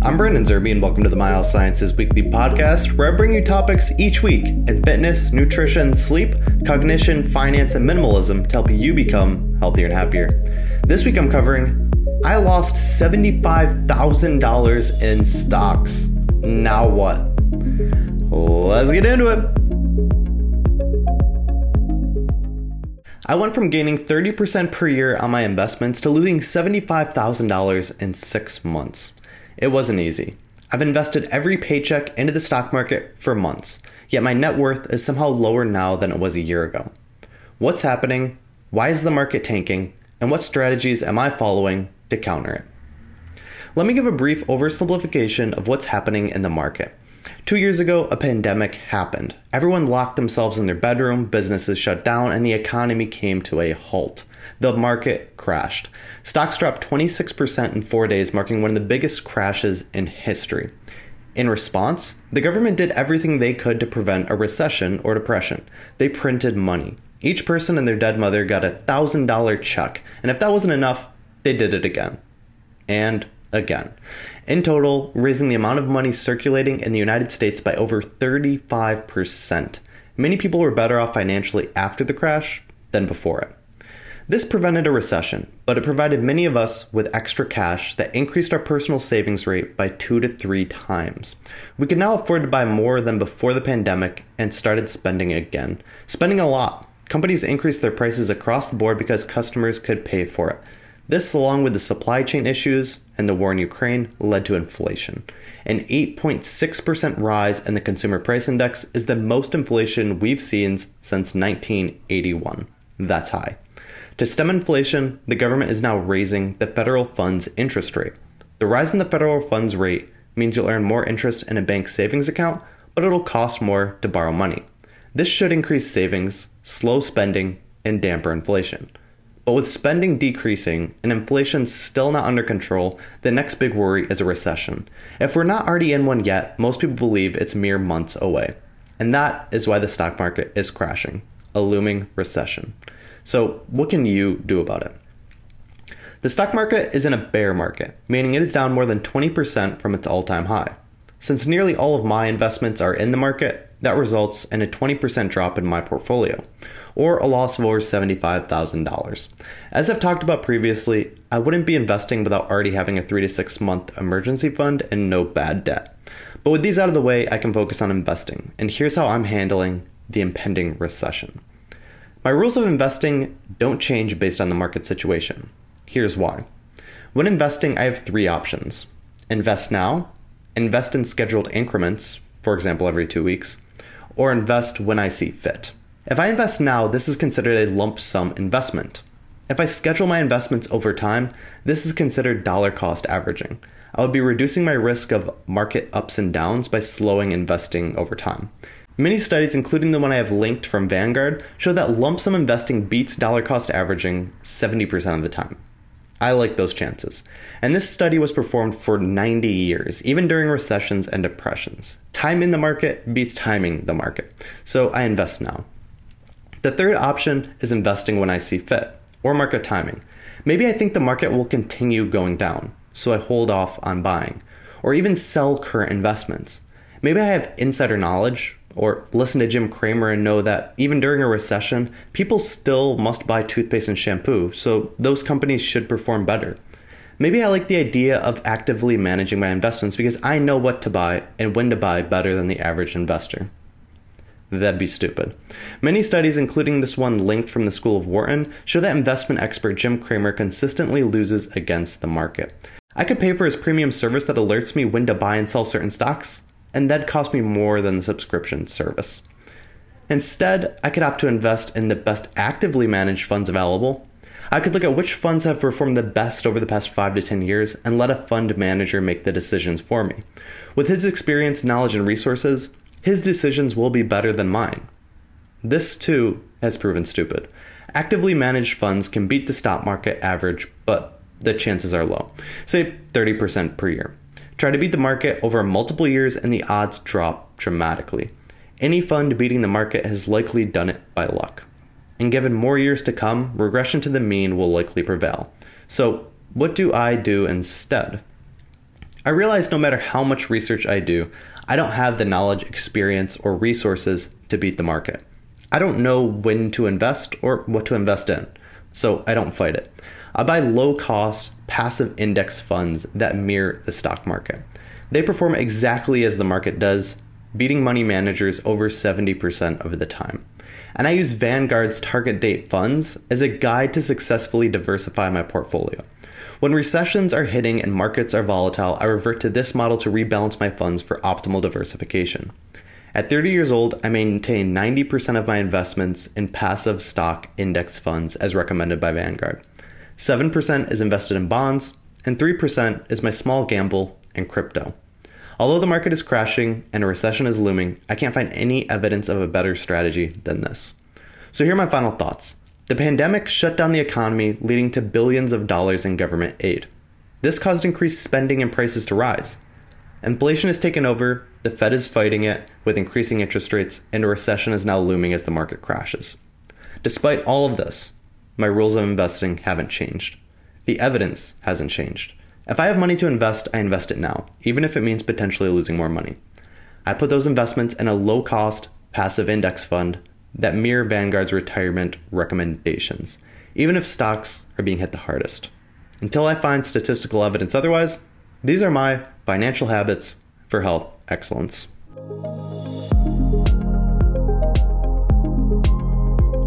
I'm Brandon Zerbe, and welcome to the My Health Sciences Weekly Podcast, where I bring you topics each week in fitness, nutrition, sleep, cognition, finance, and minimalism to help you become healthier and happier. This week I'm covering I lost $75,000 in stocks. Now what? Let's get into it. I went from gaining 30% per year on my investments to losing $75,000 in six months. It wasn't easy. I've invested every paycheck into the stock market for months, yet my net worth is somehow lower now than it was a year ago. What's happening? Why is the market tanking? And what strategies am I following to counter it? Let me give a brief oversimplification of what's happening in the market. Two years ago, a pandemic happened. Everyone locked themselves in their bedroom, businesses shut down, and the economy came to a halt. The market crashed. Stocks dropped 26% in four days, marking one of the biggest crashes in history. In response, the government did everything they could to prevent a recession or depression. They printed money. Each person and their dead mother got a $1,000 check, and if that wasn't enough, they did it again. And again. In total, raising the amount of money circulating in the United States by over 35%. Many people were better off financially after the crash than before it. This prevented a recession, but it provided many of us with extra cash that increased our personal savings rate by two to three times. We could now afford to buy more than before the pandemic and started spending again. Spending a lot. Companies increased their prices across the board because customers could pay for it. This, along with the supply chain issues and the war in Ukraine, led to inflation. An 8.6% rise in the consumer price index is the most inflation we've seen since 1981. That's high. To stem inflation, the government is now raising the federal funds interest rate. The rise in the federal funds rate means you'll earn more interest in a bank savings account, but it'll cost more to borrow money. This should increase savings, slow spending, and damper inflation. But with spending decreasing and inflation still not under control, the next big worry is a recession. If we're not already in one yet, most people believe it's mere months away. And that is why the stock market is crashing a looming recession. So, what can you do about it? The stock market is in a bear market, meaning it is down more than 20% from its all time high. Since nearly all of my investments are in the market, that results in a 20% drop in my portfolio or a loss of over $75,000. As I've talked about previously, I wouldn't be investing without already having a three to six month emergency fund and no bad debt. But with these out of the way, I can focus on investing, and here's how I'm handling the impending recession. My rules of investing don't change based on the market situation. Here's why. When investing, I have three options invest now, invest in scheduled increments, for example, every two weeks, or invest when I see fit. If I invest now, this is considered a lump sum investment. If I schedule my investments over time, this is considered dollar cost averaging. I would be reducing my risk of market ups and downs by slowing investing over time. Many studies, including the one I have linked from Vanguard, show that lump sum investing beats dollar cost averaging 70% of the time. I like those chances. And this study was performed for 90 years, even during recessions and depressions. Time in the market beats timing the market. So I invest now. The third option is investing when I see fit, or market timing. Maybe I think the market will continue going down, so I hold off on buying, or even sell current investments. Maybe I have insider knowledge, or listen to Jim Cramer and know that even during a recession, people still must buy toothpaste and shampoo, so those companies should perform better. Maybe I like the idea of actively managing my investments because I know what to buy and when to buy better than the average investor. That'd be stupid. Many studies, including this one linked from the School of Wharton, show that investment expert Jim Cramer consistently loses against the market. I could pay for his premium service that alerts me when to buy and sell certain stocks, and that'd cost me more than the subscription service. Instead, I could opt to invest in the best actively managed funds available. I could look at which funds have performed the best over the past 5 to 10 years and let a fund manager make the decisions for me. With his experience, knowledge, and resources, his decisions will be better than mine. This, too, has proven stupid. Actively managed funds can beat the stock market average, but the chances are low, say 30% per year. Try to beat the market over multiple years, and the odds drop dramatically. Any fund beating the market has likely done it by luck. And given more years to come, regression to the mean will likely prevail. So what do I do instead? I realize no matter how much research I do, I don't have the knowledge, experience, or resources to beat the market. I don't know when to invest or what to invest in, so I don't fight it. I buy low cost, passive index funds that mirror the stock market. They perform exactly as the market does, beating money managers over 70% of the time. And I use Vanguard's target date funds as a guide to successfully diversify my portfolio. When recessions are hitting and markets are volatile, I revert to this model to rebalance my funds for optimal diversification. At 30 years old, I maintain 90% of my investments in passive stock index funds as recommended by Vanguard. 7% is invested in bonds, and 3% is my small gamble in crypto. Although the market is crashing and a recession is looming, I can't find any evidence of a better strategy than this. So, here are my final thoughts. The pandemic shut down the economy, leading to billions of dollars in government aid. This caused increased spending and prices to rise. Inflation has taken over, the Fed is fighting it with increasing interest rates, and a recession is now looming as the market crashes. Despite all of this, my rules of investing haven't changed. The evidence hasn't changed. If I have money to invest, I invest it now, even if it means potentially losing more money. I put those investments in a low cost, passive index fund that mirror Vanguard's retirement recommendations, even if stocks are being hit the hardest. Until I find statistical evidence otherwise, these are my financial habits for health excellence.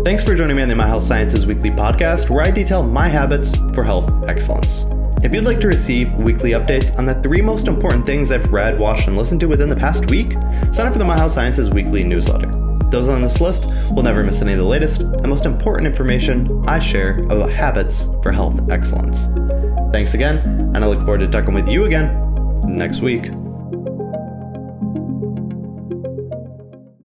Thanks for joining me on the My Health Sciences Weekly podcast, where I detail my habits for health excellence. If you'd like to receive weekly updates on the three most important things I've read, watched, and listened to within the past week, sign up for the My Health Sciences weekly newsletter. Those on this list will never miss any of the latest and most important information I share about habits for health excellence. Thanks again, and I look forward to talking with you again next week.